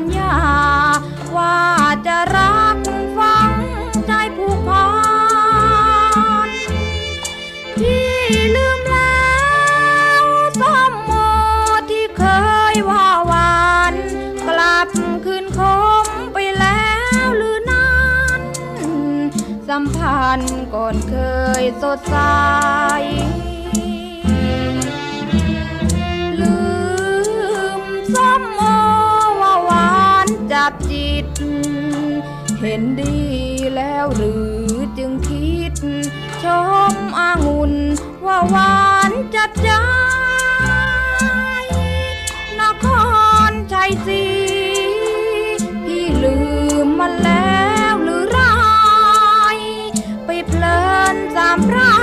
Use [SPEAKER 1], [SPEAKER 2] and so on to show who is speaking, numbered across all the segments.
[SPEAKER 1] ญญา ว่าจะรักฟังใจผูกพันที่ลืมแล้วสมโมที่เคยว่าหวานกลับคืนคมไปแล้วหรือนั้น สัมพันธ์ก่อนเคยสดใส เห็นดีแล้วหรือจึงคิด ชมอางุ่นว่าหวานจับใจนครชัยศรีพี่ลืมมันแล้วหรือไร ไปเพลินสามรา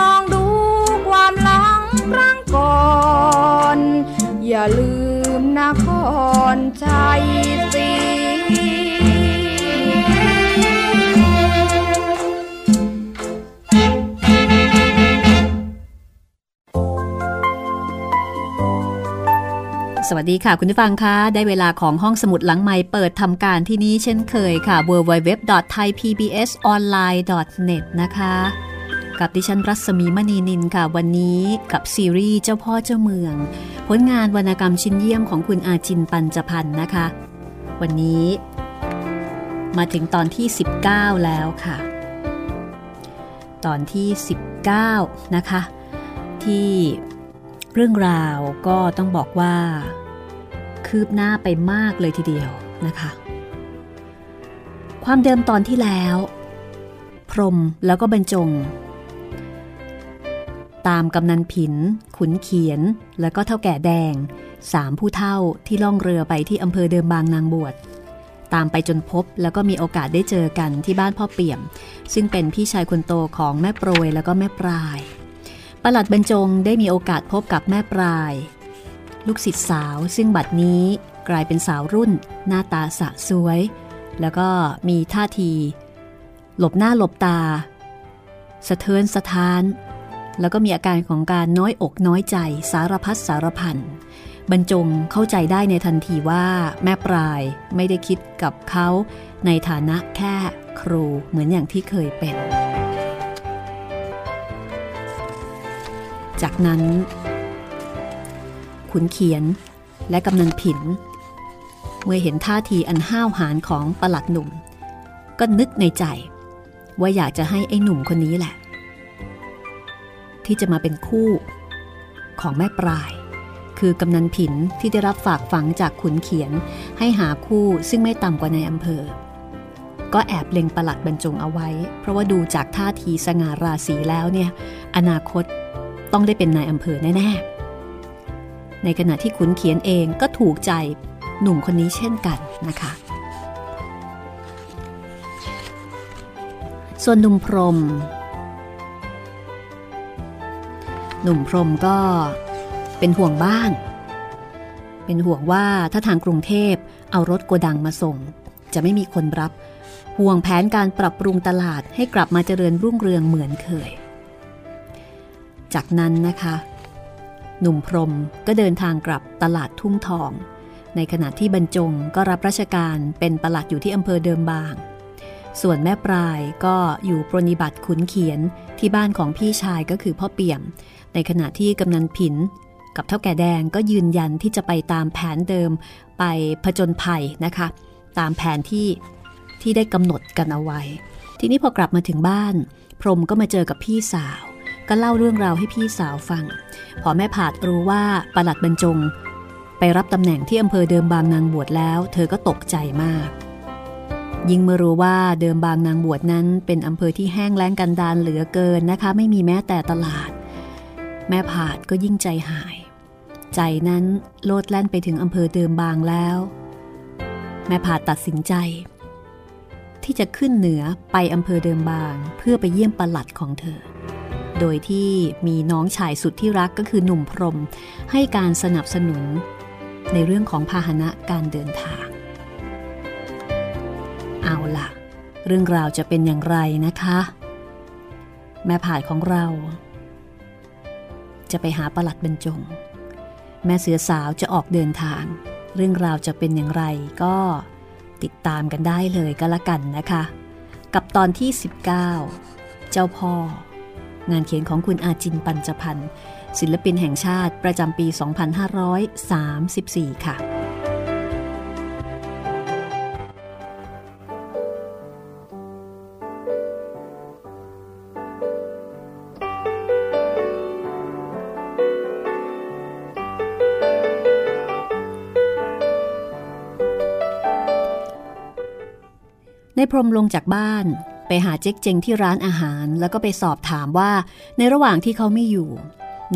[SPEAKER 1] ลองดูความหลังครั้งก่อน อย่าลืมนครชัยศรี
[SPEAKER 2] สวัสดีค่ะ คุณผู้ฟังคะ ได้เวลาของห้องสมุดหลังใหม่เปิดทำการที่นี้เช่นเคยค่ะ www.thaipbsonline.net นะคะ กับดิฉันรัศมีมณีนินค่ะ วันนี้กับซีรีส์เจ้าพ่อเจ้าเมือง ผลงานวรรณกรรมชิ้นเยี่ยมของคุณอาจินปัญจพันธ์นะคะ วันนี้ มาถึงตอนที่ 19 แล้วค่ะ ตอนที่ 19 นะคะ ที่เรื่องราวก็ต้องบอกว่า คืบหน้าไปมากเลยทีเดียวนะคะ ความเดิมตอนที่แล้วพรมแล้วก็บรรจง ตามกำนันผิน ขุนเขียน แล้วก็เท่าแก่แดงสามผู้เท่าที่ล่องเรือไปที่อำเภอเดิมบางนางบวช ตามไปจนพบแล้วก็มีโอกาสได้เจอกันที่บ้านพ่อเปี่ยม ซึ่งเป็นพี่ชายคนโตของแม่โปรยแล้วก็แม่ปลาย ประหลัดบรรจงได้มีโอกาสพบกับแม่ปลาย ลูกศิษย์สาวซึ่งบัดนี้กลายเป็นสาวรุ่น หน้าตาสะสวย แล้วก็มีท่าที หลบหน้าหลบตา สะเทือนสะท้าน แล้วก็มีอาการของการน้อยอกน้อยใจสารพัดสารพันบรรจงเข้าใจได้ในทันทีว่าแม่ปลายไม่ได้คิดกับเขาในฐานะแค่ครูเหมือนอย่างที่เคยเป็น จากนั้น ขุนเขียนและกำนันผิน เมื่อเห็นท่าทีอันห้าวหาญของประหลัดหนุ่ม ก็นึกในใจ ว่าอยากจะให้ไอ้หนุ่มคนนี้แหละ ที่จะมาเป็นคู่ของแม่ปลาย คือกำนันผินที่ได้รับฝากฝังจากขุนเขียนให้หาคู่ซึ่งไม่ต่ำกว่าในอำเภอ ก็แอบเล็งประหลัดบรรจงเอาไว้ เพราะว่าดูจากท่าทีสง่าราศีแล้วเนี่ย อนาคตต้องได้เป็นนายอำเภอแน่ๆ ในขณะที่ขุนเขียนเองก็ถูกใจหนุ่มคนนี้เช่นกันนะคะ ส่วนหนุ่มพรม หนุ่มพรมก็เป็นห่วงบ้านเป็นห่วงว่าถ้าทางกรุงเทพเอารถโกดังมาส่ง จะไม่มีคนรับ ห่วงแผนการปรับปรุงตลาดให้กลับมาเจริญรุ่งเรืองเหมือนเคย จากนั้นนะคะ หนุ่มพรมก็เดินทางกลับตลาดทุ่งทอง ในขณะที่บรรจงก็รับราชการเป็นประหลัดอยู่ที่อำเภอเดิมบางส่วนแม่ปลายก็อยู่ปรนิบัติขุนเขียนที่บ้านของพี่ชายก็คือพ่อเปี่ยม ในขณะที่กำนันผินกับเท่าแก่แดงก็ยืนยันที่จะไปตามแผนเดิมไปผจญภัยนะคะ ตามแผนที่ที่ได้กำหนดกันเอาไว้ ทีนี้พอกลับมาถึงบ้าน พรมก็มาเจอกับพี่สาว ก็เล่าเรื่องราวให้พี่สาวฟัง พอแม่ผาดรู้ว่าประหลัดบรรจง ไปรับตำแหน่งที่อำเภอเดิมบางนางบวชแล้ว เธอก็ตกใจมาก ยิ่งเมื่อรู้ว่าเดิมบางนางบวชนั้น เป็นอำเภอที่แห้งแล้งกันดานเหลือเกินนะคะ ไม่มีแม้แต่ตลาด แม่ผาดก็ยิ่งใจหาย ใจนั้นโลดแล่นไปถึงอำเภอเดิมบางแล้ว แม่ผาดตัดสินใจ ที่จะขึ้นเหนือไปอำเภอเดิมบางเพื่อไปเยี่ยมประหลัดของเธอ โดยที่มีน้องชายสุดที่รักก็คือหนุ่มพรมให้การสนับสนุน ในเรื่องของพาหนะการเดินทาง เอาล่ะ เรื่องราวจะเป็นอย่างไรนะคะ แม่ผาดของเรา จะไปหาประหลัดบรรจง แม่เสือสาวจะออกเดินทาง เรื่องราวจะเป็นอย่างไรก็ติดตามกันได้เลยก็แล้วกันนะคะ กับตอนที่ 19 เจ้าพ่อ งานเขียนของคุณอาจินปัญจพันธ์ศิลปินแห่งชาติประจำปี 2534 ค่ะ ในพรมลงจากบ้าน ไปหาเจ๊กเจงที่ร้านอาหาร แล้วก็ไปสอบถามว่าในระหว่างที่เขาไม่อยู่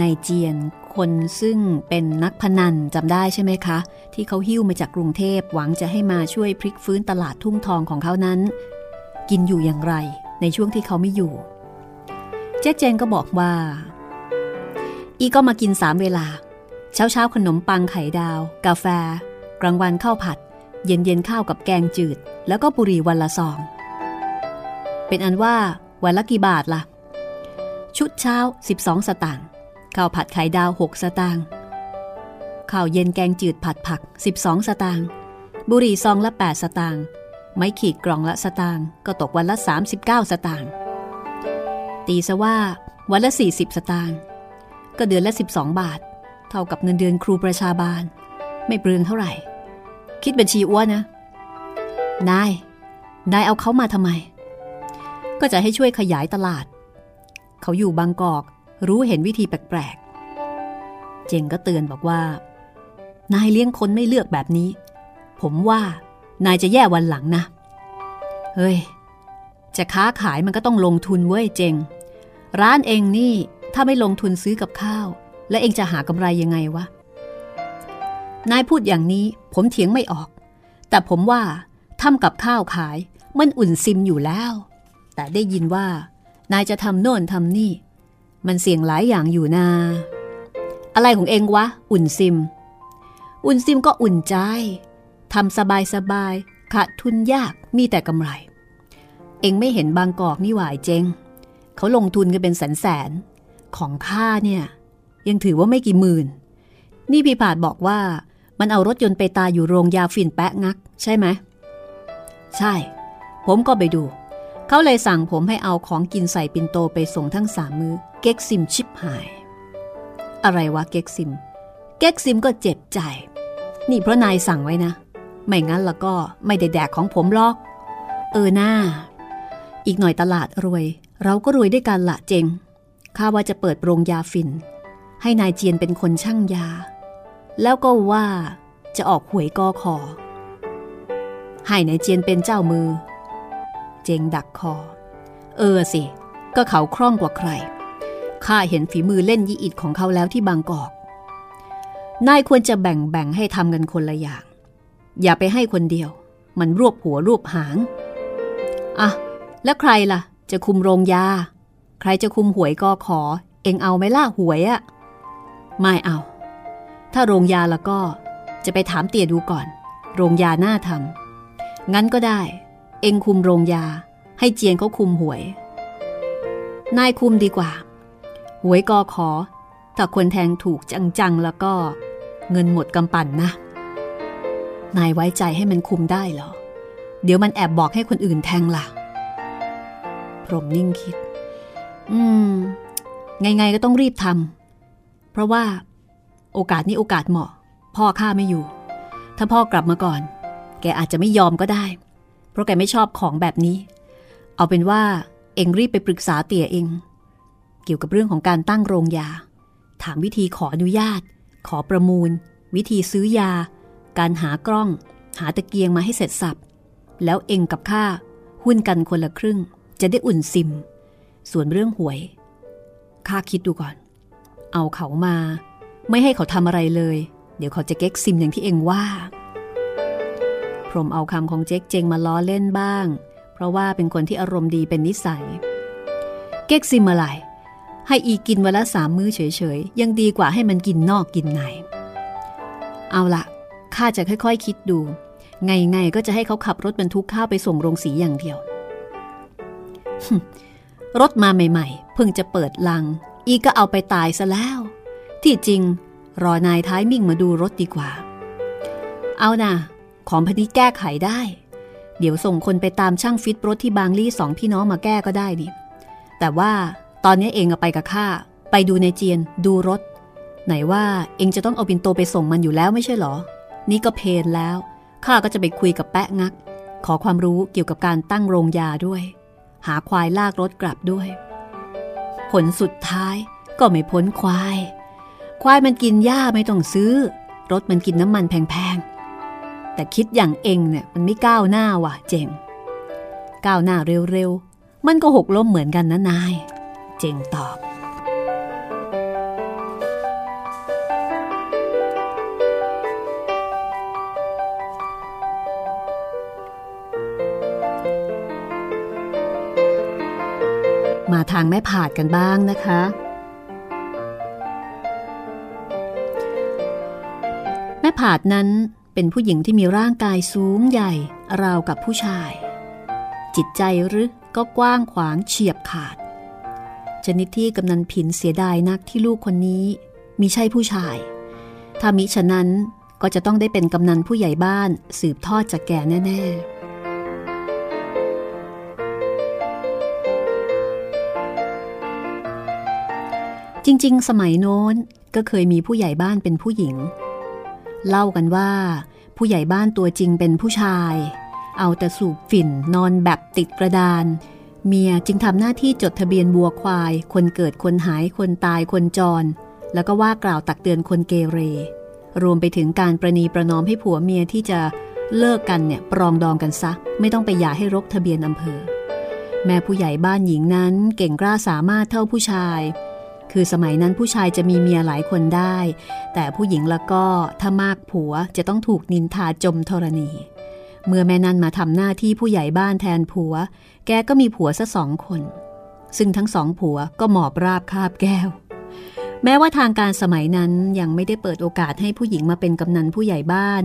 [SPEAKER 2] นายเจียนคนซึ่งเป็นนักพนันจำได้ใช่ไหมคะ ที่เขาหิ้วมาจากกรุงเทพหวังจะให้มาช่วยพลิกฟื้นตลาดทุ่งทองของเขานั้น กินอยู่อย่างไรในช่วงที่เขาไม่อยู่ เจ๊กเจงก็บอกว่า อีก็มากินสามเวลา เช้าเช้าขนมปังไข่ดาว กาแฟ กลางวันข้าวผัด เย็นเย็นข้าวกับแกงจืด แล้วก็บุหรี่วันละซอง เป็นอันว่าวันละกี่บาทละ่ะ ชุดเช้า 12 สตางค์ข้าวผัดไข่ดาว 6 สตางค์ข้าวเย็นแกงจืดผัดผัก 12 สตางค์บุหรี่ซองละ 8 สตางค์ไม้ขีดกล่องละสตางค์ก็ตกวันละ 39 สตางค์ตีซะว่าวันละ 40 สตางค์ก็เดือนละ 12 บาท เท่ากับเงินเดือนครูประชาบาล ไม่เปลืองเท่าไหร่ คิดบัญชีอ้วนนะ นาย นายเอาเขามาทำไม ก็จะให้ช่วยขยายตลาด เขาอยู่บางกอก รู้เห็นวิธีแปลกๆ เจงก็เตือนบอกว่า นายเลี้ยงคนไม่เลือกแบบนี้ ผมว่านายจะแย่วันหลังนะ เฮ้ย จะค้าขายมันก็ต้องลงทุนเว้ยเจง ร้านเองนี่ถ้าไม่ลงทุนซื้อกับข้าว และเองจะหากำไรยังไงวะ นายพูดอย่างนี้ผมเถียงไม่ออก แต่ผมว่าทำกับข้าวขายมันอุ่นซิมอยู่แล้ว แต่ได้ยินว่า นายจะทำโน่นทำนี่ มันเสี่ยงหลายอย่างอยู่นา อะไรของเองวะ อุ่นซิม อุ่นซิมก็อุ่นใจทำสบายสบายขาดทุนยากมีแต่กำไร เองไม่เห็นบางกอกนี่หวายเจงเขาลงทุนกันเป็นแสนแสนของข้าเนี่ย ยังถือว่าไม่กี่หมื่น นี่พี่ผาดบอกว่า มันเอารถยนต์ไปตายอยู่โรงยาฝิ่นแปะงัก ใช่ไหม ใช่ ผมก็ไปดู เขาเลยสั่งผมให้เอาของกินใส่ปินโตไปส่งทั้งสามมือเก๊กซิมชิบหาย อะไรวะเก๊กซิม เก๊กซิมก็เจ็บใจ นี่เพราะนายสั่งไว้นะ ไม่งั้นแล้วก็ไม่ได้แดกของผมหรอก เออหน้า อีกหน่อยตลาดรวย เราก็รวยด้วยกันละเจงข้าว่าจะเปิดโรงยาฟิน ให้นายเจียนเป็นคนช่างยา แล้วก็ว่าจะออกหวยกอคอ ให้นายเจียนเป็นเจ้ามือ เจงดักคอ เออสิ ก็เขาคล่องกว่าใคร ข้าเห็นฝีมือเล่นยีอิดของเขาแล้วที่บางกอก นายควรจะแบ่งแบ่งให้ทำกันคนละอย่าง อย่าไปให้คนเดียว มันรวบหัวรวบหาง อะ แล้วใครล่ะ จะคุมโรงยา ใครจะคุมหวยกอขอ เองเอาไหมล่ะหวยอะไม่เอา ถ้าโรงยาแล้วก็จะไปถามเตี่ยดูก่อน โรงยาหน่าทำงั้นก็ได้ เองคุมโรงยา ให้เจียนเขาคุมหวย นายคุมดีกว่า หวยกอขอ ถ้าคนแทงถูกจังๆแล้วก็ เงินหมดกำปั่นนะ นายไว้ใจให้มันคุมได้เหรอ เดี๋ยวมันแอบบอกให้คนอื่นแทงล่ะ พรหมนิ่งคิด อืม ไงๆก็ต้องรีบทำเพราะว่า โอกาสนี้โอกาสเหมาะ พ่อข้าไม่อยู่ ถ้าพ่อกลับมาก่อน แกอาจจะไม่ยอมก็ได้ เพราะแกไม่ชอบของแบบนี้ เอาเป็นว่าเองรีบไปปรึกษาเตี่ยเอง เกี่ยวกับเรื่องของการตั้งโรงยา ถามวิธีขออนุญาต ขอประมูล วิธีซื้อยา การหากล้อง หาตะเกียงมาให้เสร็จสับแล้วเองกับข้าหุ้นกันคนละครึ่ง จะได้อุ่นซิม ส่วนเรื่องหวยข้าคิดดูก่อน เอาเขามา ไม่ให้เขาทำอะไรเลย เดี๋ยวเขาจะเก๊กซิมอย่างที่เองว่า พรมเอาคำของเจ๊กเจงมาล้อเล่นบ้าง เพราะว่าเป็นคนที่อารมณ์ดีเป็นนิสัย เก๊กซิมอะไร ให้อีกินวันละสามมื้อเฉยๆ ยังดีกว่าให้มันกินนอกกินใน เอาละข้าจะค่อยๆคคิดดู ไงๆก็จะให้เขาขับรถบรรทุกข้าวไปส่งโรงสีอย่างเดียวรถมาใหม่ ๆ เพิ่งจะเปิดลัง อีก็เอาไปตายซะแล้ว ที่จริง รอนายท้ายมิ่งมาดูรถดีกว่า เอานะของพนี้แก้ไขได้ เดี๋ยวส่งคนไปตามช่างฟิตรถที่บางลี่สองพี่น้องมาแก้ก็ได้นี่ แต่ว่าตอนนี้เองไปกับข้าไปดูในเจียน ดูรถ ไหนว่าเองจะต้องเอาบินโตไปส่งมันอยู่แล้วไม่ใช่หรอ นี่ก็เพนแล้วข้าก็จะไปคุยกับแปะงัก ขอความรู้เกี่ยวกับการตั้งโรงยาด้วย หาควายลากรถกลับด้วย ผลสุดท้ายก็ไม่พ้นควาย ควายมันกินหญ้าไม่ต้องซื้อ รถมันกินน้ำมันแพงๆ แต่คิดอย่างเองเนี่ยมันไม่ก้าวหน้าว่ะเจงก้าวหน้าเร็วๆ มันก็หกล้มเหมือนกันนะนาย เจงตอบ มาทางแม่ผาดกันบ้างนะคะ ม่ผาดนั้นเป็นผู้หญิงที่มีร่างกายสูงใหญ่ราวกับผู้ชาย จิตใจหรือก็กว้างขวางเฉียบขาด ชนิดที่กำนันผินเสียดายนักที่ลูกคนนี้มิใช่ผู้ชาย ถ้ามิฉะนั้นก็จะต้องได้เป็นกำนันผู้ใหญ่บ้านสืบทอดจากแก่แน่ ๆจริง ๆ สมัยโน้นก็เคยมีผู้ใหญ่บ้านเป็นผู้หญิง เล่ากันว่า ผู้ใหญ่บ้านตัวจริงเป็นผู้ชาย เอาแต่สูบฝิ่นนอนแบบติดกระดาน เมียจึงทำหน้าที่จดทะเบียนบัวควาย คนเกิดคนหายคนตายคนจร แล้วก็ว่ากล่าวตักเตือนคนเกเร รวมไปถึงการประนีประนอมให้ผัวเมียที่จะเลิกกันเนี่ยปรองดองกันซะ ไม่ต้องไปหย่าให้รกทะเบียนอำเภอ แม่ผู้ใหญ่บ้านหญิงนั้นเก่งกล้าสามารถเท่าผู้ชาย คือสมัยนั้นผู้ชายจะมีเมียหลายคนได้ แต่ผู้หญิงล้วก็ถ้ามากผัวจะต้องถูกนินทาจมธรณี เมื่อแม่นันมาทำหน้าที่ผู้ใหญ่บ้านแทนผัว แกก็มีผัวซะสองคน ซึ่งทั้งสองผัวก็หมอบราบคาบแก้ว แม้ว่าทางการสมัยนั้นยังไม่ได้เปิดโอกาสให้ผู้หญิงมาเป็นกำนันผู้ใหญ่บ้าน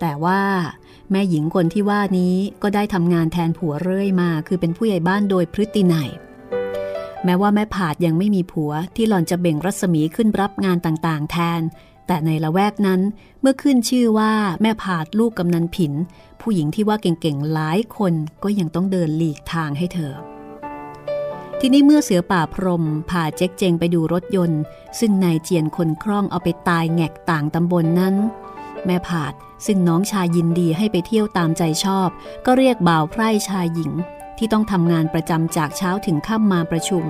[SPEAKER 2] แต่ว่าแม่หญิงคนที่ว่านี้ก็ได้ทำงานแทนผัวเรื่อยมา คือเป็นผู้ใหญ่บ้านโดยพฤตินัย แม้ว่าแม่ผาดยังไม่มีผัวที่หล่อนจะเบ่งรัศมีขึ้นรับงานต่างๆ แทน แต่ในละแวกนั้นเมื่อขึ้นชื่อว่าแม่ผาดลูกกำนันผิน ผู้หญิงที่ว่าเก่งๆหลายคนก็ยังต้องเดินหลีกทางให้เธอ ที่นี่เมื่อเสือป่าพรมพาเจ๊กเจงไปดูรถยนต์ ซึ่งนายเจียนคนคล่องเอาไปตายแงกต่างตำบลนนั้น แม่ผาดซึ่งน้องชายยินดีให้ไปเที่ยวตามใจชอบ ก็เรียกบ่าวไพร่ชายหญิง ที่ต้องทำงานประจำจากเช้าถึงค่ำมาประชุม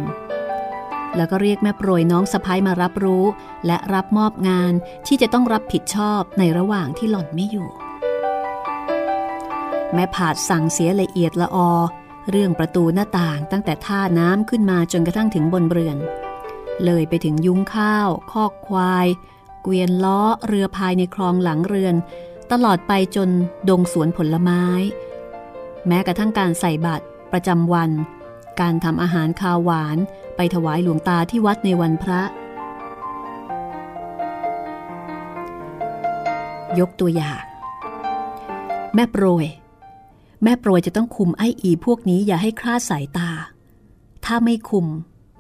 [SPEAKER 2] แล้วก็เรียกแม่โปรยน้องสะพ้ายมารับรู้ และรับมอบงานที่จะต้องรับผิดชอบในระหว่างที่หล่อนไม่อยู่ แม่ผาดสั่งเสียละเอียดละออ เรื่องประตูหน้าต่างตั้งแต่ท่าน้ำขึ้นมาจนกระทั่งถึงบนเรือน เลยไปถึงยุ้งข้าว คอกควาย เกวียนล้อเรือพายในคลองหลังเรือน ตลอดไปจนดงสวนผลไม้ แม้กระทั่งการใส่บาตร ประจำวัน การทำอาหารคาวหวานไปถวายหลวงตาที่วัดในวันพระ ยกตัวอย่าง แม่โปรย แม่โปรยจะต้องคุมไอ้อีพวกนี้อย่าให้คลาดสายตา ถ้าไม่คุม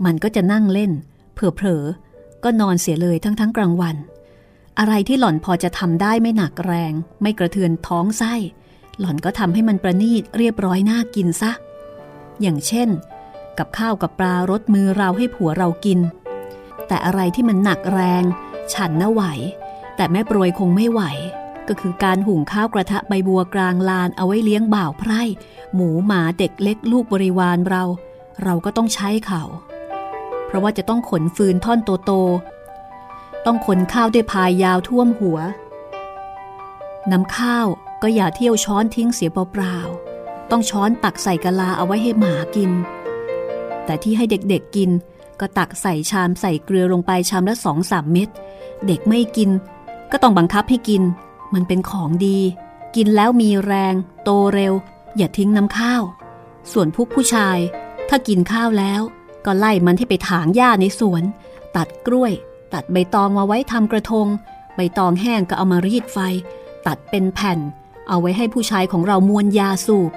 [SPEAKER 2] มันก็จะนั่งเล่น เผลอๆก็นอนเสียเลยทั้งทั้งกลางวัน อะไรที่หล่อนพอจะทำได้ไม่หนักแรง ไม่กระเทือนท้องไส้หล่อนก็ทำให้มันประณีตเรียบร้อยน่ากินซะ อย่างเช่น กับข้าวกับปลารสมือเราให้ผัวเรากิน แต่อะไรที่มันหนักแรง ฉันน่ะไหว แต่แม่โปรยคงไม่ไหว ก็คือการหุงข้าวกระทะใบบัวกลางลานเอาไว้เลี้ยงบ่าวไพร่ หมูหมาเด็กเล็กลูกบริวารเรา เราก็ต้องใช้เขา เพราะว่าจะต้องขนฟืนท่อนโตๆต้องขนข้าวด้วยพายยาวท่วมหัวน้ำข้าวก็อย่าเที่ยวช้อนทิ้งเสียเปล่าๆ ต้องช้อนตักใส่กะลาเอาไว้ให้หมากิน แต่ที่ให้เด็กๆกิน ก็ตักใส่ชามใส่เกลือลงไปชามละสองสามเม็ด เด็กไม่กิน ก็ต้องบังคับให้กิน มันเป็นของดี กินแล้วมีแรง โตเร็ว อย่าทิ้งน้ำข้าว ส่วนพวกผู้ชาย ถ้ากินข้าวแล้ว ก็ไล่มันให้ไปถางหญ้าในสวน ตัดกล้วย ตัดใบตองมาไว้ทำกระทง ใบตองแห้งก็เอามารีดไฟ ตัดเป็นแผ่น เอาไว้ให้ผู้ชายของเรามวนยาสูบ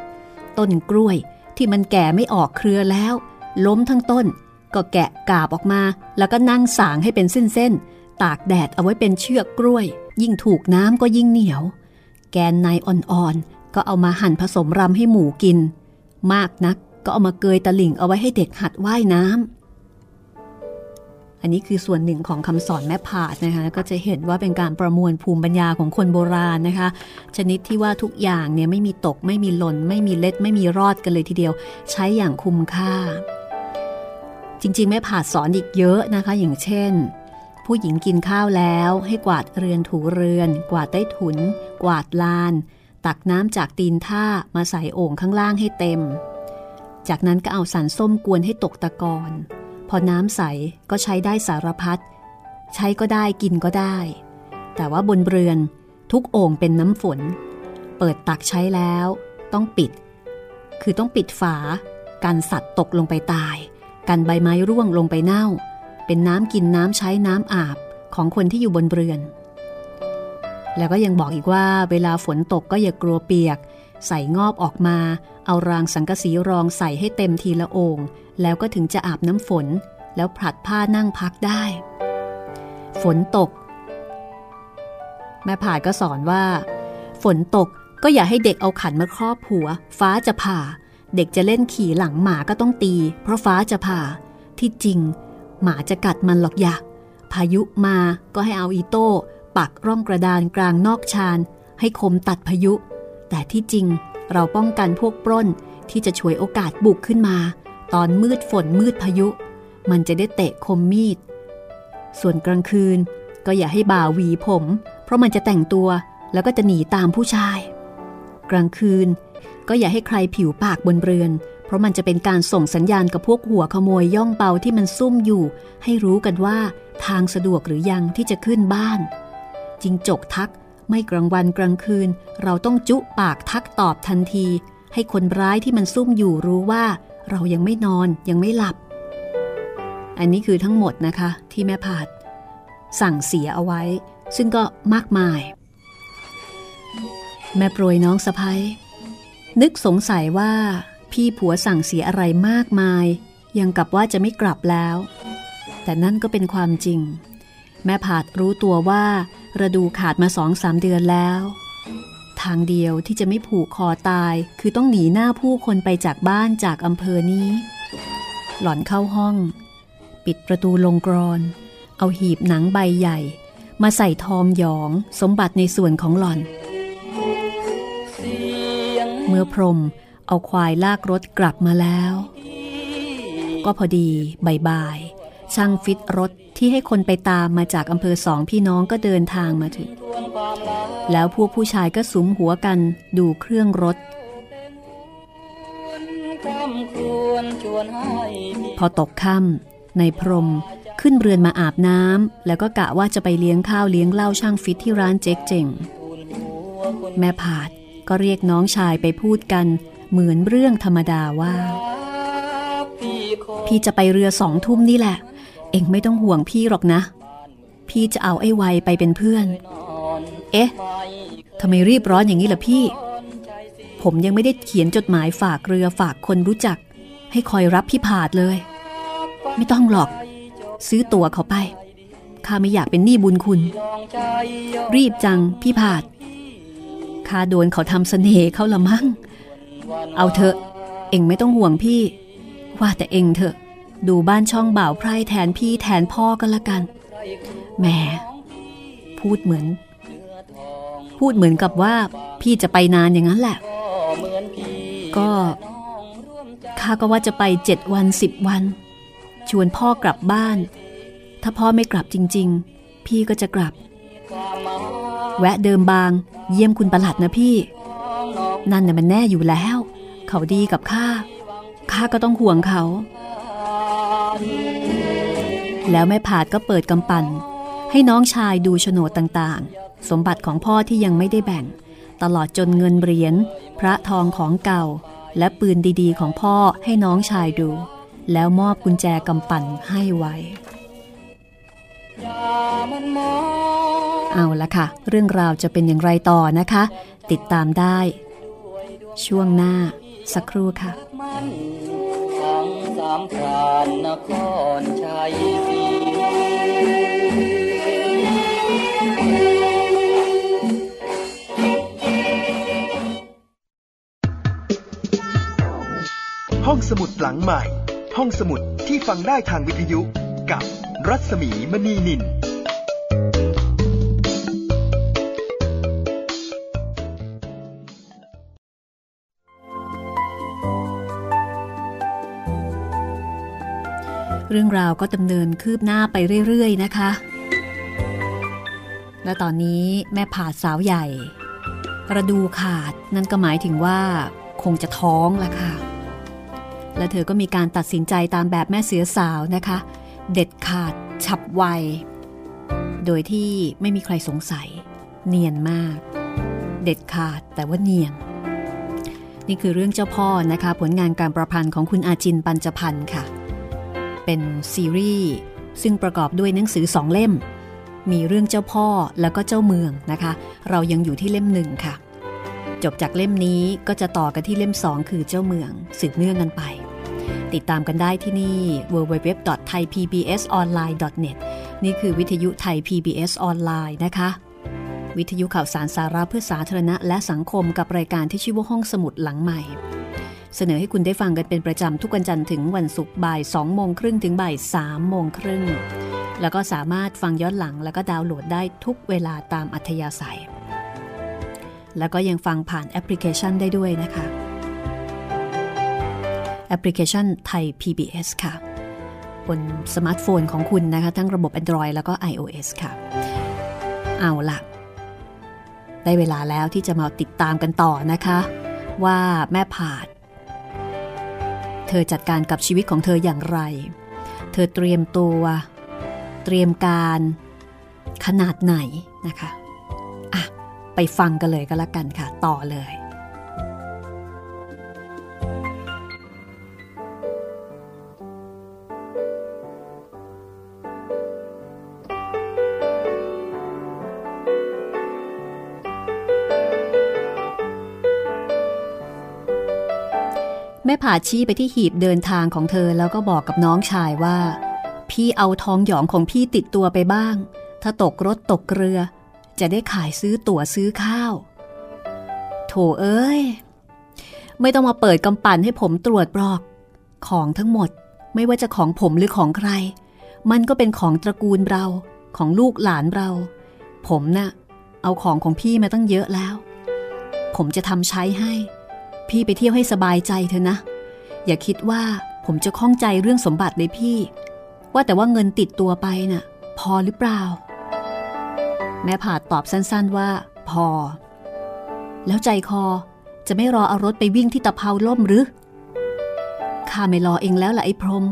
[SPEAKER 2] ต้นกล้วย ที่มันแก่ไม่ออกเครือแล้ว ล้มทั้งต้น ก็แกะกาบออกมา แล้วก็นั่งสางให้เป็นเส้นๆ ตากแดดเอาไว้เป็นเชือกกล้วย ยิ่งถูกน้ำก็ยิ่งเหนียว แกนในอ่อนๆ ก็เอามาหั่นผสมรำให้หมูกิน มากนักก็เอามาเกยตะลิ่งเอาไว้ให้เด็กหัดว่ายน้ำ อันนี้คือส่วนหนึ่งของคำสอนแม่ผาดนะคะก็จะเห็นว่าเป็นการประมวลภูมิปัญญาของคนโบราณนะคะ ชนิดที่ว่าทุกอย่างเนี่ยไม่มีตก ไม่มีหล่น ไม่มีเล็ด ไม่มีรอดกันเลยทีเดียว ใช้อย่างคุ้มค่า จริงๆ แม่ผาดสอนอีกเยอะนะคะ อย่างเช่น ผู้หญิงกินข้าวแล้วให้กวาดเรือนถูเรือน กวาดใต้ถุน กวาดลาน ตักน้ำจากตีนท่ามาใส่โอ่งข้างล่างให้เต็ม จากนั้นก็เอาสันส้มกวนให้ตกตะกอน พอน้ำใสก็ใช้ได้สารพัด ใช้ก็ได้กินก็ได้ แต่ว่าบนเรือนทุกโอ่งเป็นน้ำฝน เปิดตักใช้แล้ว ต้องปิด คือต้องปิดฝากันสัตว์ตกลงไปตาย กันใบไม้ร่วงลงไปเน่า เป็นน้ำกินน้ำใช้น้ำอาบของคนที่อยู่บนเรือน แล้วก็ยังบอกอีกว่าเวลาฝนตกก็อย่ากลัวเปียก ใส่งอบออกมา เอารางสังกะสีรองใส่ให้เต็มทีละโอ่ง แล้วก็ถึงจะอาบน้ำฝน แล้วผลัดผ้านั่งพักได้ ฝนตก แม่ผ่าก็สอนว่า ฝนตกก็อย่าให้เด็กเอาขันมาครอบหัว ฟ้าจะผ่า เด็กจะเล่นขี่หลังหมาก็ต้องตี เพราะฟ้าจะผ่า ที่จริง หมาจะกัดมันหรอกอยากพายุมาก็ให้เอาอีโต้ปักร่องกระดานกลางนอกชานให้คมตัดพายุ แต่ที่จริงเราป้องกันพวกปล้นที่จะฉวยโอกาสบุกขึ้นมา ตอนมืดฝนมืดพายุ มันจะได้เตะคมมีด ส่วนกลางคืนก็อย่าให้บ่าวหวีผม เพราะมันจะแต่งตัวแล้วก็จะหนีตามผู้ชาย กลางคืนก็อย่าให้ใครผิวปากบนเรือน เพราะมันจะเป็นการส่งสัญญาณกับพวกหัวขโมยย่องเบาที่มันซุ่มอยู่ ให้รู้กันว่าทางสะดวกหรือยังที่จะขึ้นบ้าน จิงจกทักไม่กลางวันกลางคืน เราต้องจุปากทักตอบทันที ให้คนร้ายที่มันซุ่มอยู่รู้ว่า เรายังไม่นอนยังไม่หลับ อันนี้คือทั้งหมดนะคะที่แม่ผาด สั่งเสียเอาไว้ ซึ่งก็มากมาย แม่โปรยน้องสะพ้ยนึกสงสัยว่าพี่ผัวสั่งเสียอะไรมากมาย ยังกับว่าจะไม่กลับแล้ว แต่นั่นก็เป็นความจริง แม่ผาดรู้ตัวว่า ระดูขาดมาสองสามเดือนแล้วางเดียวที่จะไม่ผูกคอตาย คือต้องหนีหน้าผู้คนไปจากบ้านจากอำเภอนี้ หล่อนเข้าห้อง ปิดประตูลงกรอน เอาหีบหนังใบใหญ่ มาใส่ทองหยองสมบัติในส่วนของหล่อน เมื่อพรมเอาควายลากรถกลับมาแล้ว ก็พอดีบ่ายช่างฟิตรถ ที่ให้คนไปตามมาจากอำเภอสองพี่น้องก็เดินทางมาถึง แล้วพวกผู้ชายก็สุมหัวกันดูเครื่องรถ พอตกค่ำในพรมขึ้นเรือนมาอาบน้ำแล้วก็กะว่าจะไปเลี้ยงข้าวเลี้ยงเหล้าช่างฟิตที่ร้านเจ๊กเจงแม่ผาดก็เรียกน้องชายไปพูดกัน เหมือนเรื่องธรรมดาว่า พี่จะไปเรือสองทุ่มนี่แหละ เอ็งไม่ต้องห่วงพี่หรอกนะ พี่จะเอาไอ้ไวไปเป็นเพื่อน เอ๊ะทำไมรีบร้อนอย่างนี้ล่ะพี่ ผมยังไม่ได้เขียนจดหมายฝากเรือฝากคนรู้จัก ให้คอยรับพี่ผาดเลย ไม่ต้องหรอก ซื้อตั๋วเขาไปข้าไม่อยากเป็นหนี้บุญคุณ รีบจังพี่ผาดข้าโดนเขาทำเสน่ห์เขาละมั้งเอาเถอะ เอ็งไม่ต้องห่วงพี่ ว่าแต่เอ็งเถอะ ดูบ้านช่องบ่าวไพร่แทนพี่แทนพ่อกันละกัน แหม พูดเหมือน พูดเหมือนกับว่าพี่จะไปนานอย่างนั้นแหละ ก็ข้าก็ว่าจะไปเจ็ดวันสิบวัน ชวนพ่อกลับบ้าน ถ้าพ่อไม่กลับจริง ๆ พี่ก็จะกลับ แวะเดิมบาง เยี่ยมคุณประหลัดนะพี่ นั่นน่ะมันแน่อยู่แล้ว เขาดีกับข้าข้าก็ต้องห่วงเขา แล้วแม่ผาดก็เปิดกำปั่นให้น้องชายดูโฉนดต่างๆ สมบัติของพ่อที่ยังไม่ได้แบ่ง ตลอดจนเงินเหรียญพระทองของเก่า และปืนดีๆ ของพ่อให้น้องชายดู แล้วมอบกุญแจกำปั่นให้ไว้เอาละค่ะ เรื่องราวจะเป็นอย่างไรต่อนะคะ ติดตามได้ ช่วงหน้าสักครู่ค่ะา
[SPEAKER 3] มพรานนครชัยศรี
[SPEAKER 4] ห้องสมุดหลังใหม่ ห้องสมุดที่ฟังได้ทางวิทยุกับรัศมีมณีนิน
[SPEAKER 2] เรื่องราวก็ดำเนินคืบหน้าไปเรื่อยๆนะคะ และตอนนี้แม่ผาดสาวใหญ่ระดูขาดนั่นก็หมายถึงว่าคงจะท้องละค่ะ และเธอก็มีการตัดสินใจตามแบบแม่เสือสาวนะคะ เด็ดขาดฉับไว โดยที่ไม่มีใครสงสัย เนียนมาก เด็ดขาดแต่ว่าเนียน นี่คือเรื่องเจ้าพ่อนะคะ ผลงานการประพันธ์ของคุณอาจินปัญจพันธ์ค่ะ เป็นซีรีส์ซึ่งประกอบด้วยหนังสือสองเล่ม มีเรื่องเจ้าพ่อแล้วก็เจ้าเมืองนะคะ เรายังอยู่ที่เล่มหนึ่งค่ะ จบจากเล่มนี้ก็จะต่อกันที่เล่มสองคือเจ้าเมือง สืบเนื่องกันไป ติดตามกันได้ที่นี่ www.thaipbsonline.net นี่คือวิทยุไทย PBS ออนไลน์นะคะ วิทยุข่าวสารสาระเพื่อสาธารณะและสังคมกับรายการที่ชื่อว่าห้องสมุดหลังใหม่ เสนอให้คุณได้ฟังกันเป็นประจำทุกวันจันทร์ถึงวันศุกร์บ่าย2โมงครึ่งถึงบ่าย3โมงครึ่งแล้วก็สามารถฟังย้อนหลังแล้วก็ดาวน์โหลดได้ทุกเวลาตามอัธยาศัย แล้วก็ยังฟังผ่านแอปพลิเคชันได้ด้วยนะคะ แอปพลิเคชัน Thai PBS ค่ะ บนสมาร์ทโฟนของคุณนะคะ ทั้งระบบ Android แล้วก็ iOS ค่ะ เอาล่ะ ได้เวลาแล้วที่จะมาติดตามกันต่อนะคะ ว่าแม่ผาด เธอจัดการกับชีวิตของเธออย่างไร เธอเตรียมตัว เตรียมการขนาดไหนนะคะ อะ ไปฟังกันเลยก็แล้วกันค่ะ ต่อเลย แม่ผาชี้ไปที่หีบเดินทางของเธอแล้วก็บอกกับน้องชายว่า พี่เอาทองหยองของพี่ติดตัวไปบ้าง ถ้าตกรถตกเรือ จะได้ขายซื้อตั๋วซื้อข้าว โถเอ้ย ไม่ต้องมาเปิดกำปั่นให้ผมตรวจบรอก ของทั้งหมดไม่ว่าจะของผมหรือของใคร มันก็เป็นของตระกูลเราของลูกหลานเรา ผมนะ่ะเอาของของพี่มาตั้งเยอะแล้ว ผมจะทำใช้ให้ พี่ไปเที่ยวให้สบายใจเถอะนะ อย่าคิดว่าผมจะข้องใจเรื่องสมบัติเลยพี่ ว่าแต่ว่าเงินติดตัวไปน่ะ พอหรือเปล่า แม่ผาดตอบสั้นๆว่า พอ แล้วใจคอจะไม่รอเอารถไปวิ่งที่ตะเภาล่มหรือข้าไม่รอเองแล้วล่ะไอ้พรม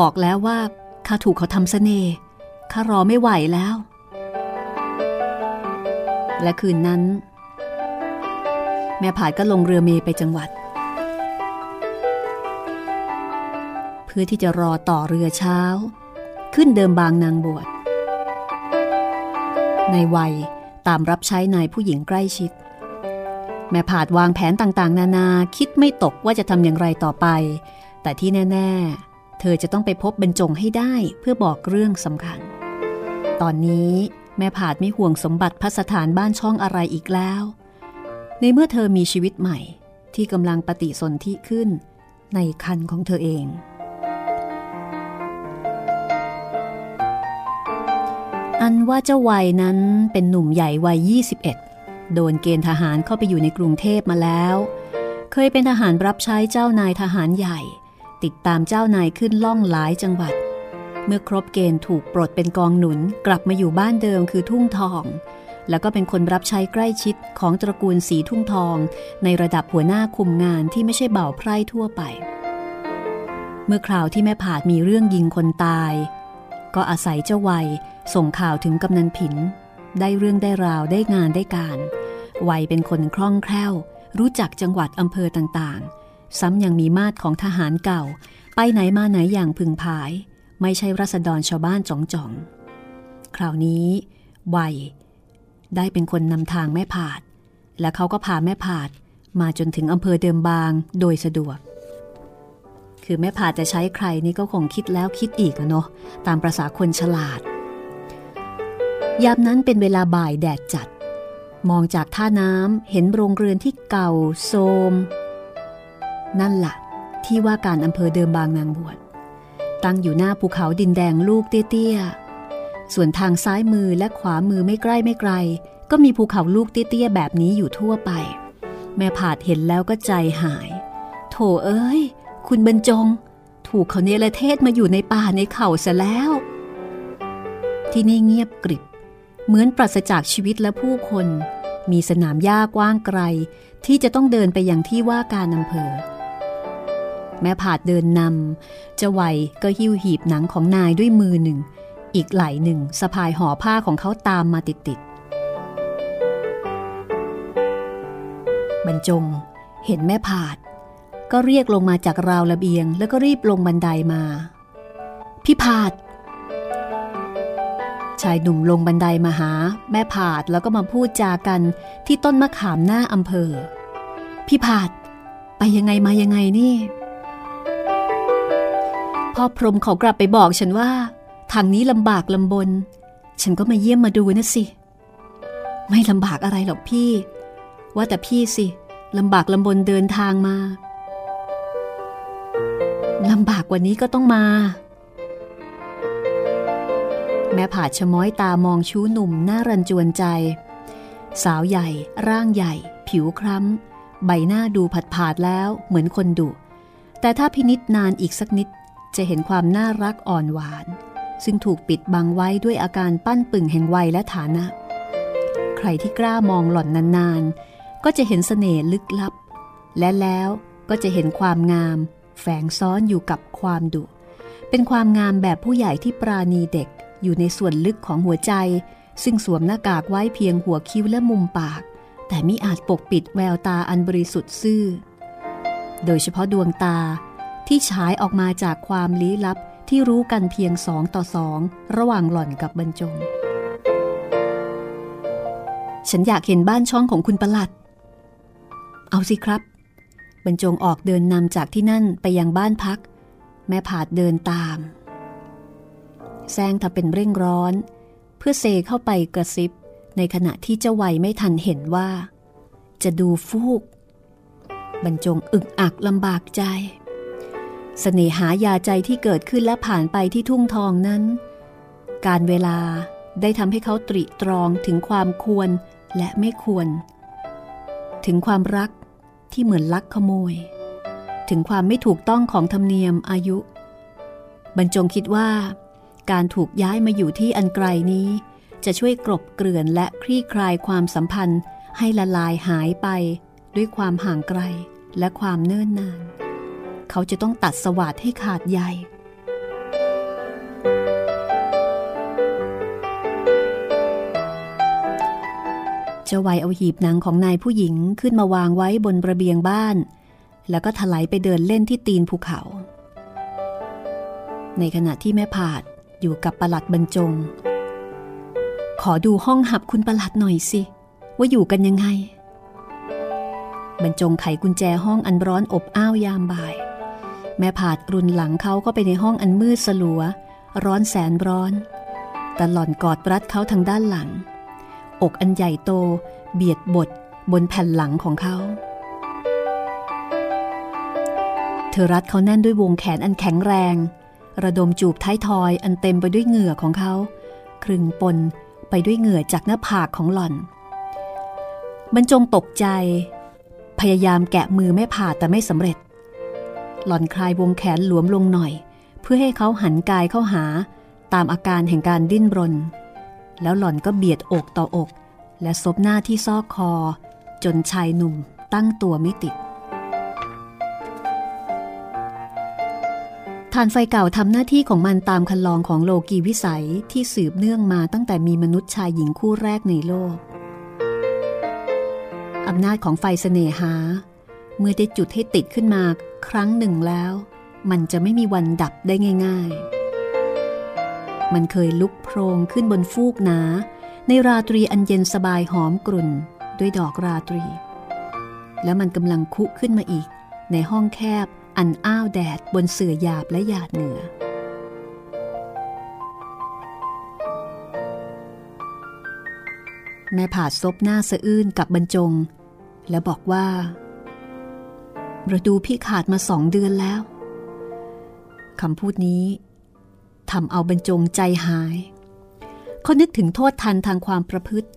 [SPEAKER 2] บอกแล้วว่าข้าถูกเขาทำเสน่ห์ข้ารอไม่ไหวแล้ว และคืนนั้น แม่ผาดก็ลงเรือเมไปจังหวัด เพื่อที่จะรอต่อเรือเช้า ขึ้นเดิมบางนางบวชในวัยตามรับใช้นายผู้หญิงใกล้ชิด แม่ผาดวางแผนต่างๆ นานาคิดไม่ตกว่าจะทำอย่างไรต่อไป แต่ที่แน่ ๆ เธอจะต้องไปพบบรรจงให้ได้เพื่อบอกเรื่องสำคัญ ตอนนี้แม่ผาดไม่ห่วงสมบัติพัสถานบ้านช่องอะไรอีกแล้ว ในเมื่อเธอมีชีวิตใหม่ที่กำลังปฏิสนธิขึ้นในคันของเธอเอง อันว่าเจ้าวัยนั้นเป็นหนุ่มใหญ่วัย 21 โดนเกณฑ์ทหารเข้าไปอยู่ในกรุงเทพมาแล้ว เคยเป็นทหารรับใช้เจ้านายทหารใหญ่ ติดตามเจ้านายขึ้นล่องหลายจังหวัด เมื่อครบเกณฑ์ถูกปลดเป็นกองหนุนกลับมาอยู่บ้านเดิมคือทุ่งทอง แล้วก็เป็นคนรับใช้ใกล้ชิดของตระกูลสีทุ่งทอง ในระดับหัวหน้าคุมงานที่ไม่ใช่เบ่าไพร่ทั่วไป เมื่อคราวที่แม่ผาดมีเรื่องยิงคนตาย ก็อาศัยเจ้าวัยส่งข่าวถึงกำนันผิน ได้เรื่องได้ราวได้งานได้การวัยเป็นคนคล่องแคล่ว รู้จักจังหวัดอำเภอต่างๆ ซ้ำยังมีมาตรของทหารเก่า ไปไหนมาไหนอย่างพึงพาย ไม่ใช่รัษฎรชาวบ้านจ่องๆ คราวนี้วัย ได้เป็นคนนำทางแม่ผาด และเขาก็พาแม่ผาดมาจนถึงอำเภอเดิมบางโดยสะดวก คือแม่ผาดจะใช้ใครนี่ก็คงคิดแล้วคิดอีกอะเนาะตามประษาคนฉลาด ยามนั้นเป็นเวลาบ่ายแดดจัด มองจากท่าน้ำเห็นโรงเรือนที่เก่าโทรมนั่นละ่ะ ที่ว่าการอำเภอเดิมบางนางบวชตั้งอยู่หน้าภูเขาดินแดงลูกเตี้ยๆ ส่วนทางซ้ายมือและขวามือไม่ใกล้ไม่ไกล ก็มีภูเขาลูกเตี้ยๆแบบนี้อยู่ทั่วไป แม่ผาดเห็นแล้วก็ใจหาย โถเอ้ย คุณบรรจง ถูกเขาเนรเทศมาอยู่ในป่าในเขาซะแล้ว ที่นี่เงียบกริบ เหมือนปราศจากชีวิตและผู้คน มีสนามหญ้ากว้างไกล ที่จะต้องเดินไปยังที่ว่าการอำเภอแม่ผาดเดินนำเจ้าวัยก็หิ้วหีบหนังของนายด้วยมือหนึ่ง อีกไหล่หนึ่งสะพายห่อผ้าของเขาตามมาติดๆบรรจงเห็นแม่ผาด ก็เรียกลงมาจากราวระเบียง แล้วก็รีบลงบันไดามา พี่ผาด ชายหนุ่มลงบันไดามาหา แม่ผาดแล้วก็มาพูดจากันที่ต้นมะขามหน้าอำเภอ พี่ผาด ไปยังไงมายังไงนี่พ่อพรมเขากลับไปบอกฉันว่า ทางนี้ลำบากลำบน ฉันก็มาเยี่ยมมาดูนะสิ ไม่ลำบากอะไรหรอกพี่ ว่าแต่พี่สิลำบากลำบนเดินทางมาลำบากกว่านี้ก็ต้องมา แม่ผาชะม้อยตามองชู้หนุ่มหน้ารันจวนใจ สาวใหญ่ ร่างใหญ่ ผิวคล้ำ ใบหน้าดูผัดผาดแล้วเหมือนคนดุแต่ถ้าพินิษนานอีกสักนิดจะเห็นความน่ารักอ่อนหวาน ซึ่งถูกปิดบังไว้ด้วยอาการปั้นปึ่งแห่งวัยและฐานะ ใครที่กล้ามองหล่อนนานๆ ก็จะเห็นเสน่ห์ลึกลับ และแล้วก็จะเห็นความงาม แฝงซ้อนอยู่กับความดุ เป็นความงามแบบผู้ใหญ่ที่ปราณีเด็กอยู่ในส่วนลึกของหัวใจ ซึ่งสวมหน้ากากไว้เพียงหัวคิ้วและมุมปาก แต่มิอาจปกปิดแววตาอันบริสุทธิ์ซื่อ โดยเฉพาะดวงตาที่ฉายออกมาจากความลี้ลับ ที่รู้กันเพียงสองต่อสองระหว่างหล่อนกับบรรจง ฉันอยากเห็นบ้านช่องของคุณประหลัด เอาสิครับ บรรจงออกเดินนำจากที่นั่นไปยังบ้านพัก แม่ผาดเดินตามแซงทำเป็นเร่งร้อน เพื่อเซเข้าไปกระซิบ ในขณะที่เจ้าวัยไม่ทันเห็นว่า จะดูฟูก บรรจงอึกอักลำบากใจ สเสน่หายาใจที่เกิดขึ้นและผ่านไปที่ทุ่งทองนั้น การเวลาได้ทำให้เขาตริตรองถึงความควรและไม่ควร ถึงความรักที่เหมือนลักขโมย ถึงความไม่ถูกต้องของธรรมเนียมอายุ บรรจงคิดว่า การถูกย้ายมาอยู่ที่อันไกลนี้ จะช่วยกลบเกลื่อนและคลี่คลายความสัมพันธ์ให้ละลายหายไปด้วยความห่างไกลและความเนิ่นนาน เขาจะต้องตัดสวาดให้ขาดใหญ่เจ้าวัยเอาหีบหนังของนายผู้หญิงขึ้นมาวางไว้บนระเบียงบ้าน แล้วก็ถลายไปเดินเล่นที่ตีนภูเขา ในขณะที่แม่ผาดอยู่กับประหลัดบรรจง ขอดูห้องหับคุณประหลัดหน่อยสิ ว่าอยู่กันยังไง บรรจงไขกุญแจห้องอันร้อนอบอ้าวยามบ่าย แม่ผาดรุนหลังเขาก็ไปในห้องอันมืดสลัว ร้อนแสนร้อน แต่หล่อนกอดรัดเขาทางด้านหลัง อกอันใหญ่โต เบียดบดบนแผ่นหลังของเขา เธอรัดเขาแน่นด้วยวงแขนอันแข็งแรง ระดมจูบท้ายทอยอันเต็มไปด้วยเหงื่อของเขา ครึงปนไปด้วยเหงื่อจากหน้าผากของหล่อน บรรจงตกใจ พยายามแกะมือแม่ผ่าแต่ไม่สำเร็จ หล่อนคลายวงแขนหลวมลงหน่อย เพื่อให้เขาหันกายเข้าหา ตามอาการแห่งการดิ้นรน แล้วหล่อนก็เบียดอกต่ออก และซบหน้าที่ซอกคอ จนชายหนุ่มตั้งตัวไม่ติดฐานไฟเก่าทำหน้าที่ของมันตามคันลองของโลกีวิสัยที่สืบเนื่องมาตั้งแต่มีมนุษย์ชายหญิงคู่แรกในโลก อำนาจของไฟเสน่หา เมื่อได้จุดให้ติดขึ้นมา ครั้งหนึ่งแล้ว มันจะไม่มีวันดับได้ง่าย ๆ มันเคยลุกโพรงขึ้นบนฟูกหนา ในราตรีอันเย็นสบายหอมกลุ่นด้วยดอกราตรี แล้วมันกำลังคุขึ้นมาอีก ในห้องแคบอันอ้าวแดดบนเสื่อหยาบและหยาดเหนือแม่ผาดซบหน้าสะอื้นกับบรรจง แล้วบอกว่า ระดูพี่ขาดมาสองเดือนแล้วคำพูดนี้ทำเอาบรรจงใจหาย เขานึกถึงโทษทันทางความประพฤติ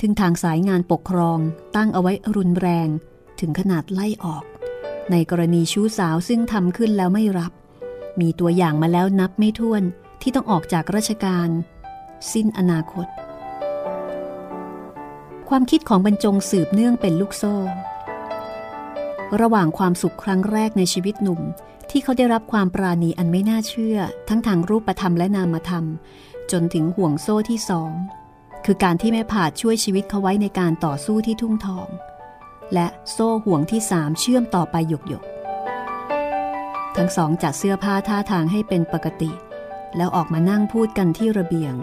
[SPEAKER 2] ถึงทางสายงานปกครองตั้งเอาไว้รุนแรงถึงขนาดไล่ออก ในกรณีชู้สาวซึ่งทำขึ้นแล้วไม่รับ มีตัวอย่างมาแล้วนับไม่ถ้วนที่ต้องออกจากราชการ สิ้นอนาคต ความคิดของบรรจงสืบเนื่องเป็นลูกโซ่ ระหว่างความสุขครั้งแรกในชีวิตหนุ่ม ที่เขาได้รับความปราณีอันไม่น่าเชื่อ ทั้งทางรูปธรรมและนามธรรม จนถึงห่วงโซ่ที่สอง คือการที่แม่ผาดช่วยชีวิตเขาไว้ในการต่อสู้ที่ทุ่งทอง และโซ่ห่วงที่สามเชื่อมต่อไปหยกหยกทั้งสองจัดเสื้อผ้าท่าทางให้เป็นปกติ แล้วออกมานั่งพูดกันที่ระเบียง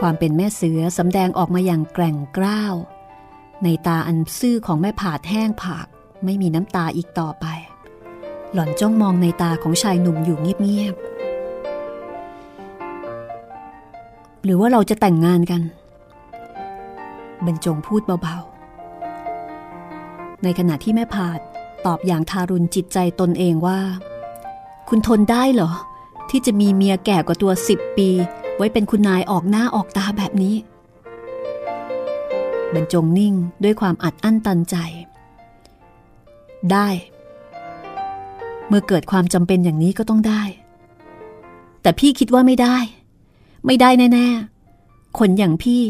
[SPEAKER 2] ความเป็นแม่เสือสำแดงออกมาอย่างแกร่งกล้าว ในตาอันซื่อของแม่ผาดแห้งผาก ไม่มีน้ำตาอีกต่อไป หล่อนจ้องมองในตาของชายหนุ่มอยู่เงียบๆหรือว่าเราจะแต่งงานกันบรรจงพูดเบาๆ ในขณะที่แม่ผาดตอบอย่างทารุณจิตใจตนเองว่า คุณทนได้เหรอ ที่จะมีเมียแก่กว่าตัวสิบปี ไว้เป็นคุณนายออกหน้าออกตาแบบนี้ บรรจงนิ่งด้วยความอัดอั้นตันใจ ได้ เมื่อเกิดความจำเป็นอย่างนี้ก็ต้องได้ แต่พี่คิดว่าไม่ได้ ไม่ได้แน่ๆ คนอย่างพี่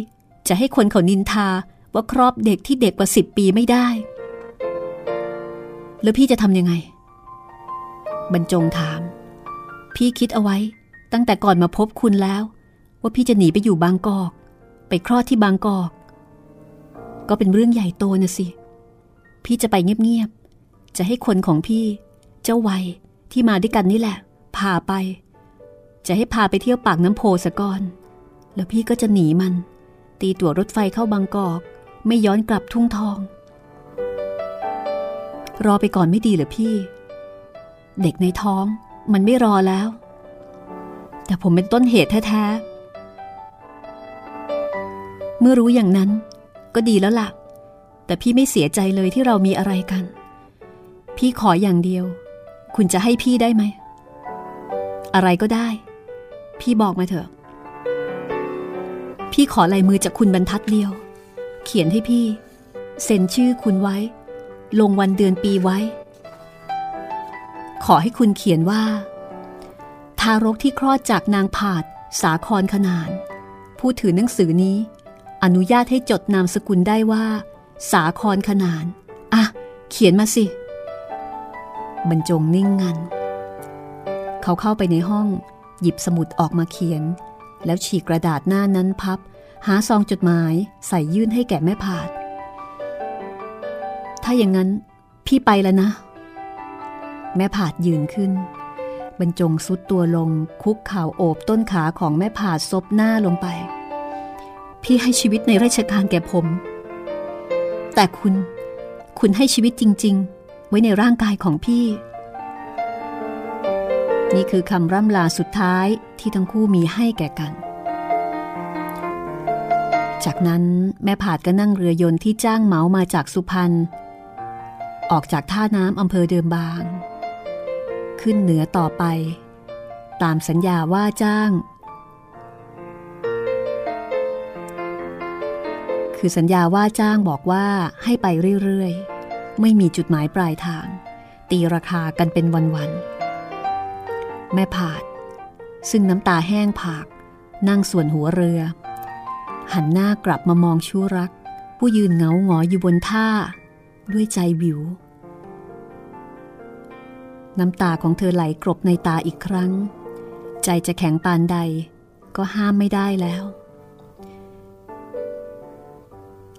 [SPEAKER 2] จะให้คนเขานินทาว่าครอบเด็กที่เด็กกว่าสิบปีไม่ได้ แล้วพี่จะทำยังไง บรรจงถาม พี่คิดเอาไว้ตั้งแต่ก่อนมาพบคุณแล้ว ว่าพี่จะหนีไปอยู่บางกอก ไปคลอดที่บางกอก ก็เป็นเรื่องใหญ่โตนะสิ พี่จะไปเงียบๆ จะให้คนของพี่ เจ้าวัยที่มาด้วยกันนี่แหละ พาไป จะให้พาไปเที่ยวปากน้ำโพสะก่อน แล้วพี่ก็จะหนีมัน ตีตั๋วรถไฟเข้าบางกอก ไม่ย้อนกลับทุ่งทอง รอไปก่อนไม่ดีเหรอพี่ เด็กในท้องมันไม่รอแล้ว แต่ผมเป็นต้นเหตุแท้ๆ เมื่อรู้อย่างนั้น ก็ดีแล้วล่ะ แต่พี่ไม่เสียใจเลยที่เรามีอะไรกัน พี่ขออย่างเดียว คุณจะให้พี่ได้ไหม อะไรก็ได้ พี่บอกมาเถอะ พี่ขอลายมือจากคุณบรรทัดเดียว เขียนให้พี่ เซ็นชื่อคุณไว้ ลงวันเดือนปีไว้ ขอให้คุณเขียนว่า ทารกที่คลอดจากนางผาดสาครขนาน ผู้ถือหนังสือนี้ อนุญาตให้จดนามสกุลได้ว่า สาครขนาน อะ เขียนมาสิบรรจงนิ่งงัน เขาเข้าไปในห้อง หยิบสมุดออกมาเขียน แล้วฉีกกระดาษหน้านั้นพับ หาซองจดหมายใส่ยื่นให้แก่แม่ผาด ถ้าอย่างนั้นพี่ไปแล้วนะ แม่ผาดยืนขึ้น บรรจงสุดตัวลงคุกเข่าโอบต้นขาของแม่ผาดซบหน้าลงไป พี่ให้ชีวิตในราชการแก่ผม แต่คุณ คุณให้ชีวิตจริง ๆ ไว้ในร่างกายของพี่ นี่คือคำร่ำลาสุดท้ายที่ทั้งคู่มีให้แก่กัน จากนั้นแม่ผาดก็นั่งเรือยนต์ที่จ้างเหมามาจากสุพรรณ ออกจากท่าน้ำอำเภอเดิมบาง ขึ้นเหนือต่อไป ตามสัญญาว่าจ้าง คือสัญญาว่าจ้างบอกว่าให้ไปเรื่อยๆ ไม่มีจุดหมายปลายทาง ตีราคากันเป็นวันๆ แม่ผาด ซึ่งน้ำตาแห้งผาก นั่งส่วนหัวเรือ หันหน้ากลับมามองชูรัก ผู้ยืนเงาหงอยอยู่บนท่า ด้วยใจวิว น้ำตาของเธอไหลกรบในตาอีกครั้ง ใจจะแข็งปานใดก็ห้ามไม่ได้แล้ว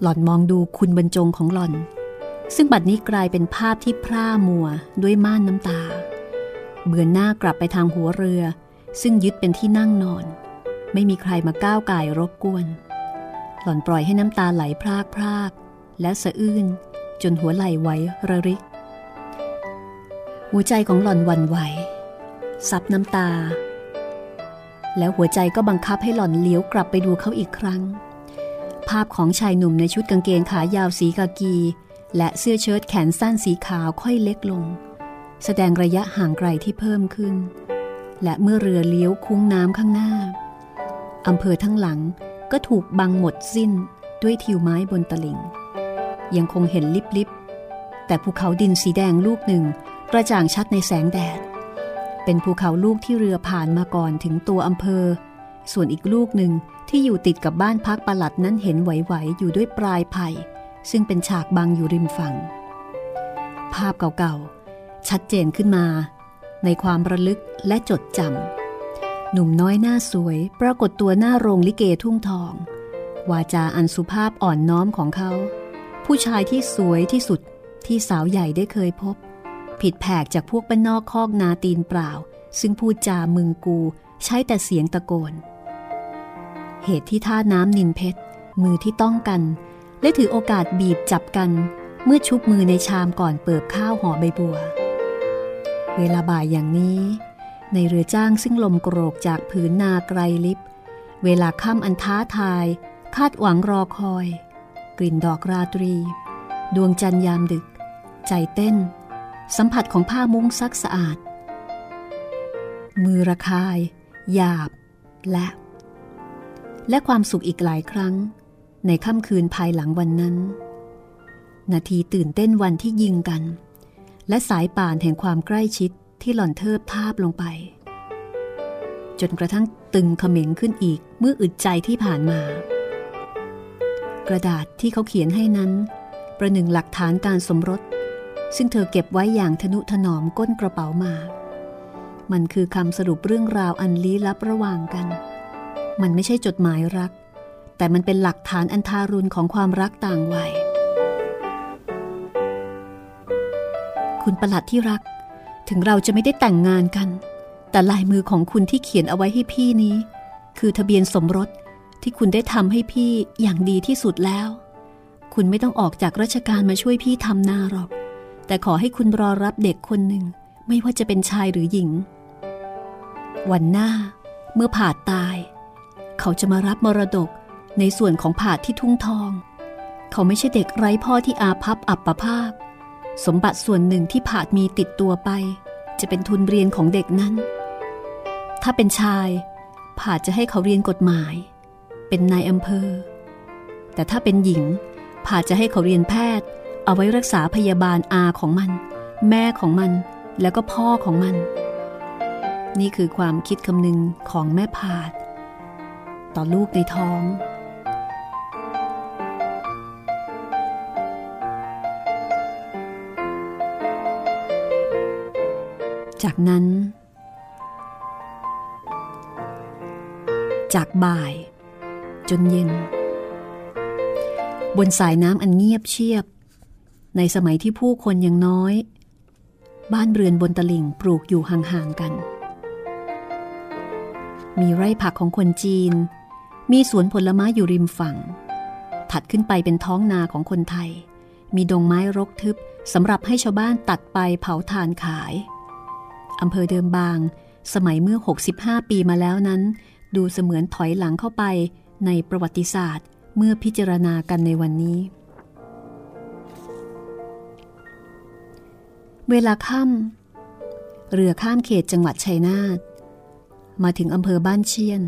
[SPEAKER 2] หล่อนมองดูคุณบรรจงของหล่อน ซึ่งบัดนี้กลายเป็นภาพที่พร่ามัวด้วยม่านน้ำตา เบือนหน้ากลับไปทางหัวเรือ ซึ่งยึดเป็นที่นั่งนอน ไม่มีใครมาก้าวไก่รบกวน หล่อนปล่อยให้น้ำตาไหลพรากพรากและสะอื้นจนหัวไหลไหวระริก หัวใจของหล่อนวันไหวซับน้ำตา แล้วหัวใจก็บังคับให้หล่อนเลี้ยวกลับไปดูเขาอีกครั้ง ภาพของชายหนุ่มในชุดกางเกงขายาวสีกากี และเสื้อเชิ้ตแขนสั้นสีขาวค่อยเล็กลง แสดงระยะห่างไกลที่เพิ่มขึ้น และเมื่อเรือเลี้ยวคุ้งน้ำข้างหน้าอำเภอทั้งหลังก็ถูกบังหมดสิ้นด้วยทิวไม้บนตลิ่ง ยังคงเห็นลิบๆแต่ภูเขาดินสีแดงลูกหนึ่งกระจ่างชัดในแสงแดด เป็นภูเขาลูกที่เรือผ่านมาก่อนถึงตัวอำเภอ ส่วนอีกลูกหนึ่ง ที่อยู่ติดกับบ้านพักประหลัดนั้นเห็นไหวๆอยู่ด้วยปลายไผ่ซึ่งเป็นฉากบังอยู่ริมฝั่ง ภาพเก่าๆ ชัดเจนขึ้นมา ในความระลึกและจดจำหนุ่มน้อยหน้าสวยปรากฏตัวหน้าโรงลิเกทุ่งทอง วาจาอันสุภาพอ่อนน้อมของเขา ผู้ชายที่สวยที่สุดที่สาวใหญ่ได้เคยพบ ผิดแผกจากพวกบ้านนอกคอกนาตีนเปล่า ซึ่งพูดจามึงกูใช้แต่เสียงตะโกน เหตุที่ท่าน้ำนินเพชร มือที่ต้องกัน และถือโอกาสบีบจับกัน เมื่อชุบมือในชามก่อนเปิบข้าวห่อใบบัว เวลาบ่ายอย่างนี้ ในเรือจ้างซึ่งลมโกรกจากผืนนาไกลลิบ เวลาค่ำอันท้าทาย คาดหวังรอคอย กลิ่นดอกราตรี ดวงจันทร์ยามดึก ใจเต้น สัมผัสของผ้ามุ้งซักสะอาด มือระคาย หยาบและ และความสุขอีกหลายครั้ง ในค่ำคืนภายหลังวันนั้น นาทีตื่นเต้นวันที่ยิงกัน และสายป่านแห่งความใกล้ชิดที่หล่อนเทิบทาบลงไป จนกระทั่งตึงเขม็งขึ้นอีกเมื่ออึดใจที่ผ่านมา กระดาษที่เขาเขียนให้นั้น ประหนึ่งหลักฐานการสมรส ซึ่งเธอเก็บไว้อย่างทนุถนอมก้นกระเป๋ามา มันคือคำสรุปเรื่องราวอันลี้ลับระหว่างกัน มันไม่ใช่จดหมายรัก แต่มันเป็นหลักฐานอันทารุณของความรักต่างวัย คุณประหลัดที่รัก ถึงเราจะไม่ได้แต่งงานกัน แต่ลายมือของคุณที่เขียนเอาไว้ให้พี่นี้ คือทะเบียนสมรสที่คุณได้ทำให้พี่อย่างดีที่สุดแล้ว คุณไม่ต้องออกจากราชการมาช่วยพี่ทำนาหรอก แต่ขอให้คุณรอรับเด็กคนหนึ่ง ไม่ว่าจะเป็นชายหรือหญิง วันหน้า เมื่อผ่าตาย เขาจะมารับมรดกในส่วนของผาดที่ทุ่งทอง เขาไม่ใช่เด็กไร้พ่อที่อาภัพอับประภาคสมบัติส่วนหนึ่งที่ผาดมีติดตัวไป จะเป็นทุนเรียนของเด็กนั้น ถ้าเป็นชายผาดจะให้เขาเรียนกฎหมาย เป็นนายอำเภอ แต่ถ้าเป็นหญิงผาดจะให้เขาเรียนแพทย์ เอาไว้รักษาพยาบาลอาของมัน แม่ของมันแล้วก็พ่อของมัน นี่คือความคิดคำนึงของแม่ผาด ต่อลูกในท้อง จากนั้น จากบ่าย จนเย็น บนสายน้ำอันเงียบเชียบ ในสมัยที่ผู้คนยังน้อย บ้านเรือนบนตลิ่งปลูกอยู่ห่างๆกันมีไร่ผักของคนจีน มีสวนผลไม้อยู่ริมฝั่ง ถัดขึ้นไปเป็นท้องนาของคนไทย มีดงไม้รกทึบสำหรับให้ชาวบ้านตัดไปเผาถ่านขาย อำเภอเดิมบาง สมัยเมื่อ 65 ปีมาแล้วนั้น ดูเสมือนถอยหลังเข้าไปในประวัติศาสตร์ เมื่อพิจารณากันในวันนี้ เวลาค่ำเรือข้ามเขตจังหวัดชัยนาทมาถึงอำเภอบ้านเชียน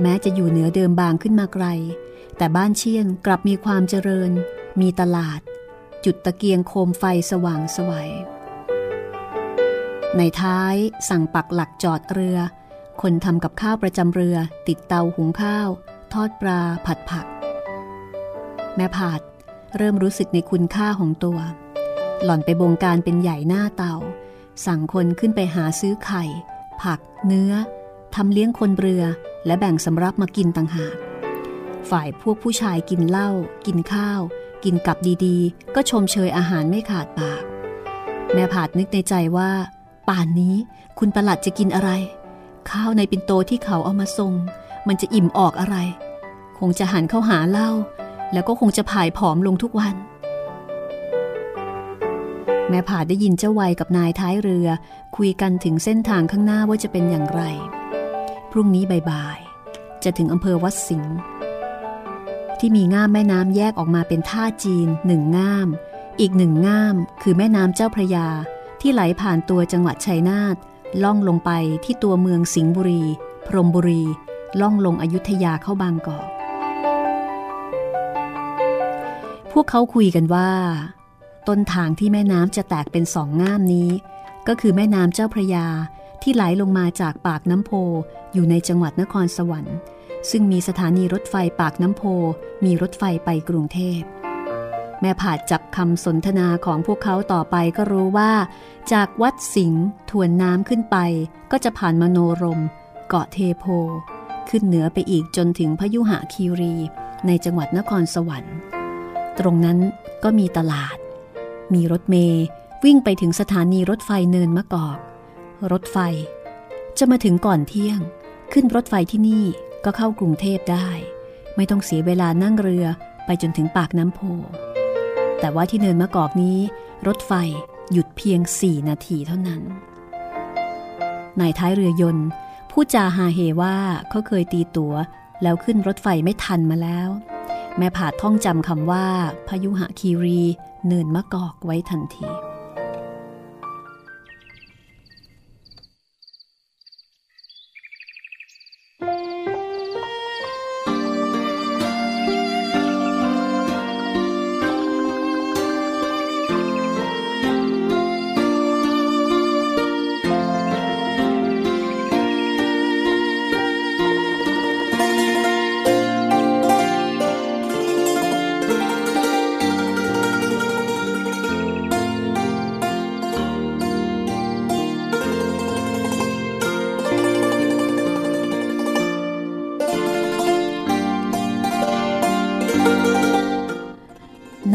[SPEAKER 2] แม้จะอยู่เหนือเดิมบางขึ้นมาไกล แต่บ้านเชียนกลับมีความเจริญ มีตลาด จุดตะเกียงโคมไฟสว่างสวัย ในท้ายสั่งปักหลักจอดเรือ คนทำกับข้าวประจำเรือ ติดเตาหุงข้าว ทอดปลาผัดผัก แม่ผาดเริ่มรู้สึกในคุณค่าของตัว หล่อนไปบงการเป็นใหญ่หน้าเตา สั่งคนขึ้นไปหาซื้อไข่ ผัก เนื้อทำเลี้ยงคนเรือ และแบ่งสำรับมากินต่างหาก ฝ่ายพวกผู้ชายกินเหล้ากินข้าว กินกับดีๆ ก็ชมเชยอาหารไม่ขาดปาก แม่ผาดนึกในใจว่า ป่านนี้คุณประหลัดจะกินอะไร ข้าวในปินโตที่เขาเอามาส่งมันจะอิ่มออกอะไร คงจะหันเข้าหาเหล้าแล้วก็คงจะผายผอมลงทุกวัน แม่ผาได้ยินเจ้าวัยกับนายท้ายเรือ คุยกันถึงเส้นทางข้างหน้าว่าจะเป็นอย่างไร พรุ่งนี้บ่ายๆจะถึงอำเภอวัดสิงห์ที่มีง่ามแม่น้ำแยกออกมาเป็นท่าจีนหนึ่งง่าม อีกหนึ่งง่ามคือแม่น้ำเจ้าพระยาที่ไหลผ่านตัวจังหวัดชัยนาทล่องลงไปที่ตัวเมืองสิงห์บุรี พรมบุรี ล่องลงอยุธยาเข้าบางกอกพวกเขาคุยกันว่า ต้นทางที่แม่น้ำจะแตกเป็นสองง่ามนี้ ก็คือแม่น้ำเจ้าพระยา ที่ไหลลงมาจากปากน้ำโพอยู่ในจังหวัดนครสวรรค์ ซึ่งมีสถานีรถไฟปากน้ำโพมีรถไฟไปกรุงเทพ แม่ผาดจับคำสนทนาของพวกเขาต่อไปก็รู้ว่า จากวัดสิงห์ทวนน้ำขึ้นไป ก็จะผ่านมโนรม เกาะเทโพ ขึ้นเหนือไปอีกจนถึงพยุหะคีรี ในจังหวัดนครสวรรค์ ตรงนั้นก็มีตลาด มีรถเมย์วิ่งไปถึงสถานีรถไฟเนินมะกอก รถไฟ จะมาถึงก่อนเที่ยง ขึ้นรถไฟที่นี่ก็เข้ากรุงเทพได้ ไม่ต้องเสียเวลานั่งเรือไปจนถึงปากน้ำโพ แต่ว่าที่เนินมะกอกนี้ รถไฟหยุดเพียง4นาทีเท่านั้นนายท้ายเรือยนต์พูดจาฮาเฮว่าเขาเคยตีตัว๋ว แล้วขึ้นรถไฟไม่ทันมาแล้ว แม่ผาท่องจำคำว่าพยุหะคีรีเนินมะกอกไว้ทันที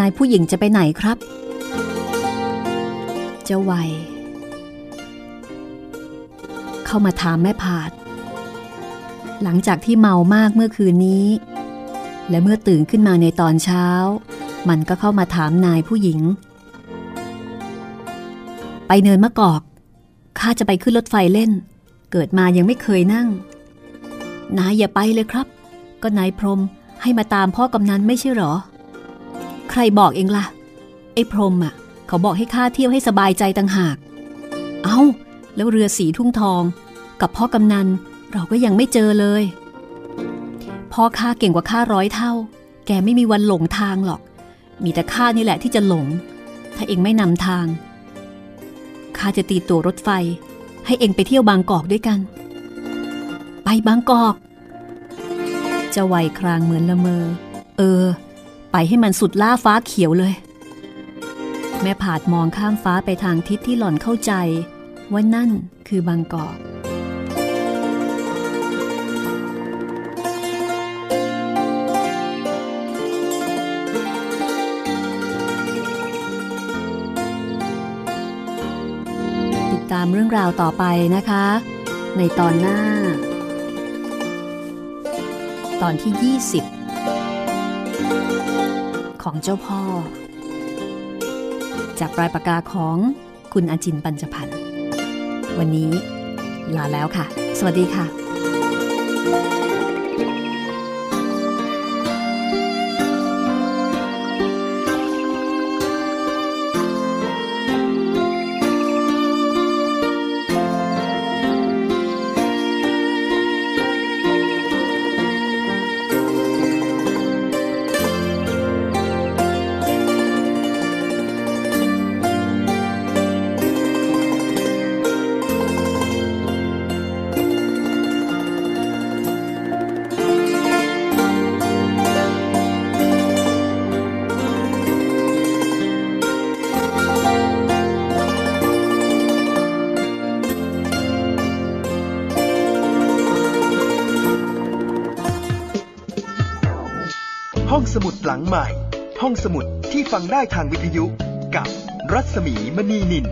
[SPEAKER 2] ายผู้หญิงจะไปไหนครับ เจ้าวัย เข้ามาถามแม่ผาด หลังจากที่เมามากเมื่อคืนนี้ และเมื่อตื่นขึ้นมาในตอนเช้า มันก็เข้ามาถามนายผู้หญิง ไปเนินมะกอกข้าจะไปขึ้นรถไฟเล่น เกิดมายังไม่เคยนั่ง นายอย่าไปเลยครับ ก็นายพรมให้มาตามพ่อกำนันไม่ใช่หรอ ใครบอกเองล่ะ ไอ้พรมอะ เขาบอกให้ข้าเที่ยวให้สบายใจต่างหาก เอา้า แล้วเรือสีทุ่งทอง กับพ่อกำนันเราก็ยังไม่เจอเลย พ่อข้าเก่งกว่าข้าร้อยเท่า แกไม่มีวันหลงทางหรอก มีแต่ข้านี่แหละที่จะหลง ถ้าเองไม่นำทางข้าข้าจะตีตัวรถไฟ ให้เองไปเที่ยวบางกอกด้วยกัน ไปบางกอกจะไหวครางเหมือนละเมอ เออ ไปให้มันสุดล่าฟ้าเขียวเลย แม่ผาดมองข้ามฟ้าไปทางทิศที่หล่อนเข้าใจ ว่านั่นคือบางกอกติดตามเรื่องราวต่อไปนะคะ ในตอนหน้า ตอนที่ 20 ของเจ้าพ่อ จากปลายปากกาของคุณอาจินปัญจพันธ์วันนี้ลาแล้วค่ะ สวัสดีค่ะ
[SPEAKER 4] สมุดที่ฟังได้ทางวิทยุกับรัศมีมณีนิน